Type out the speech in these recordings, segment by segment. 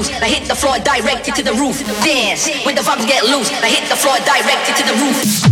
loose. I hit the floor directed to the roof. Dance when the vibes get loose. I hit the floor directed to the roof.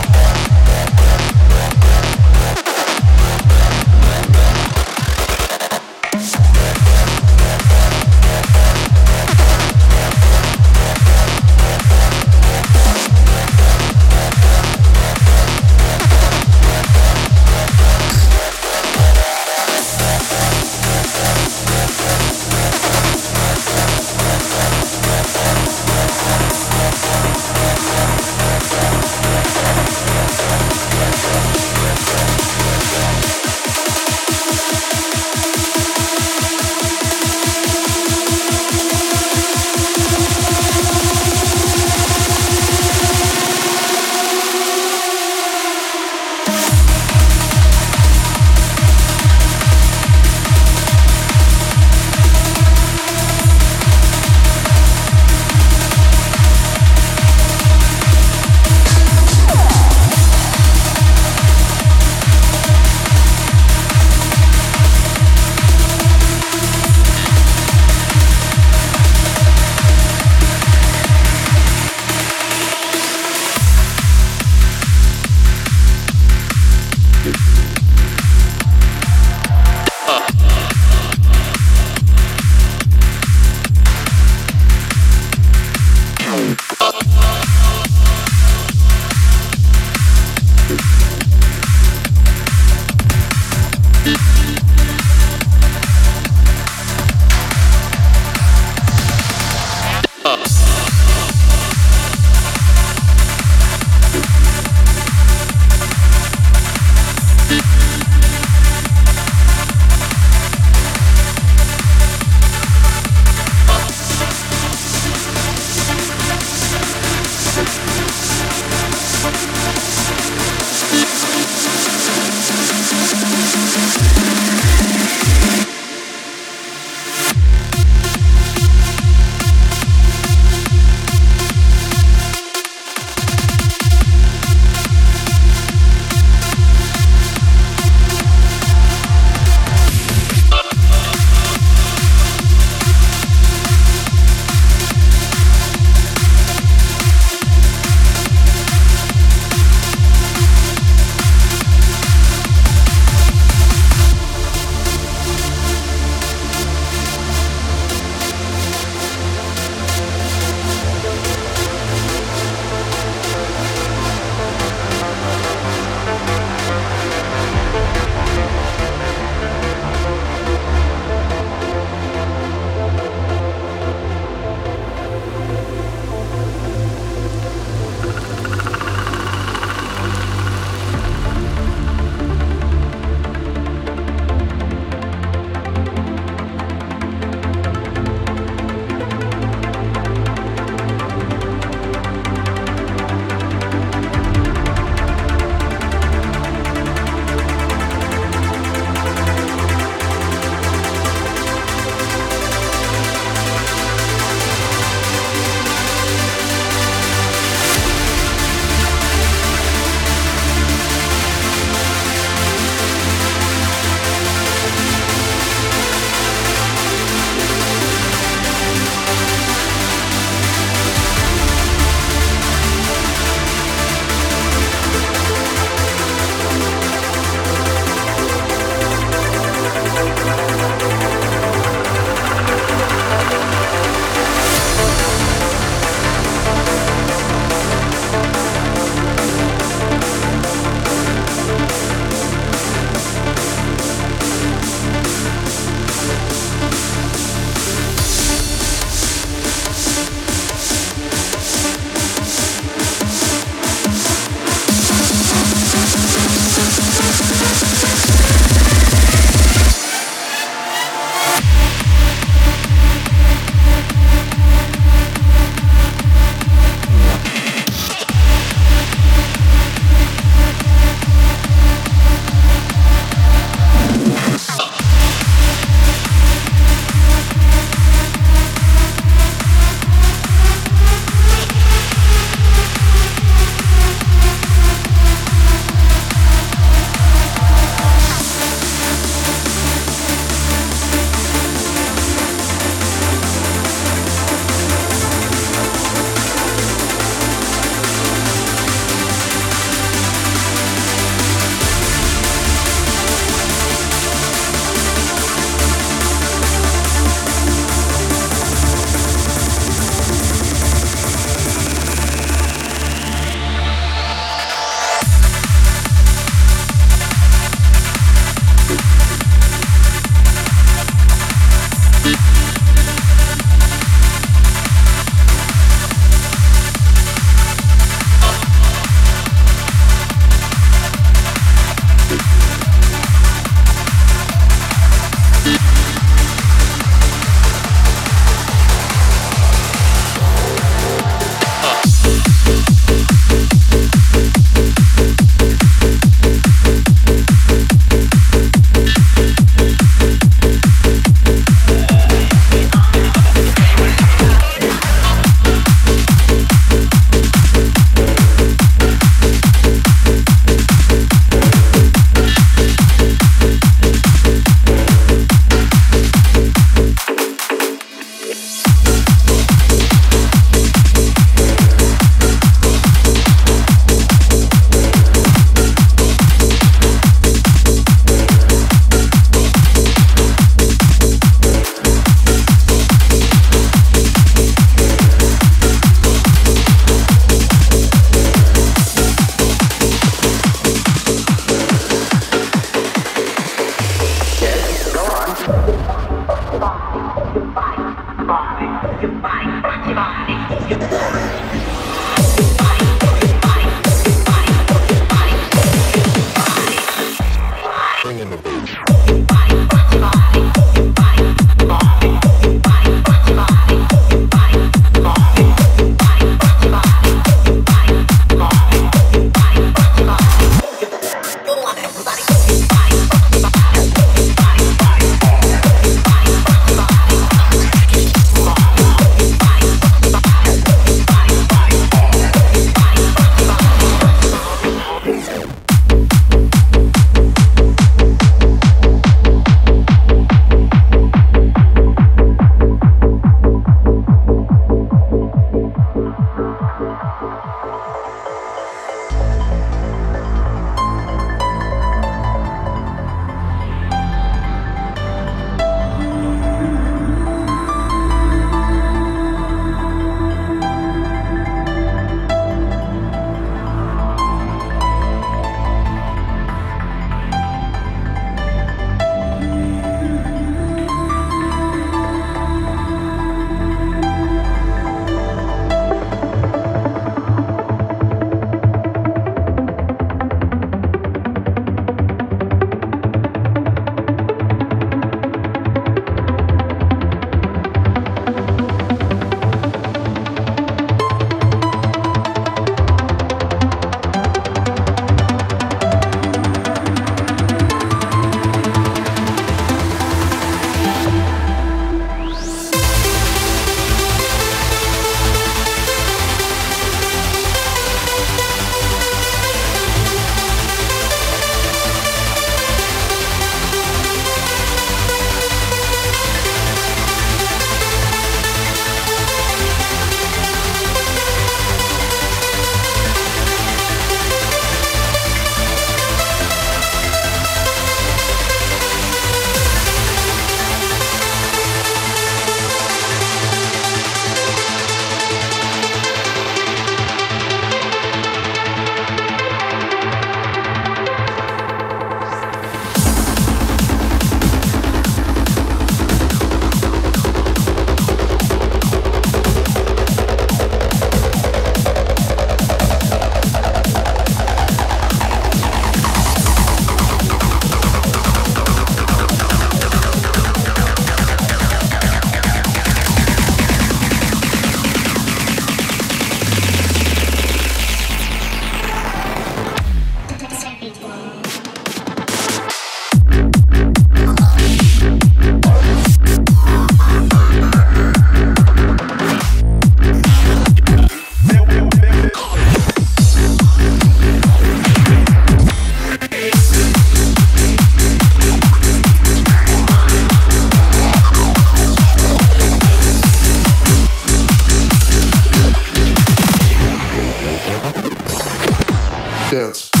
dance.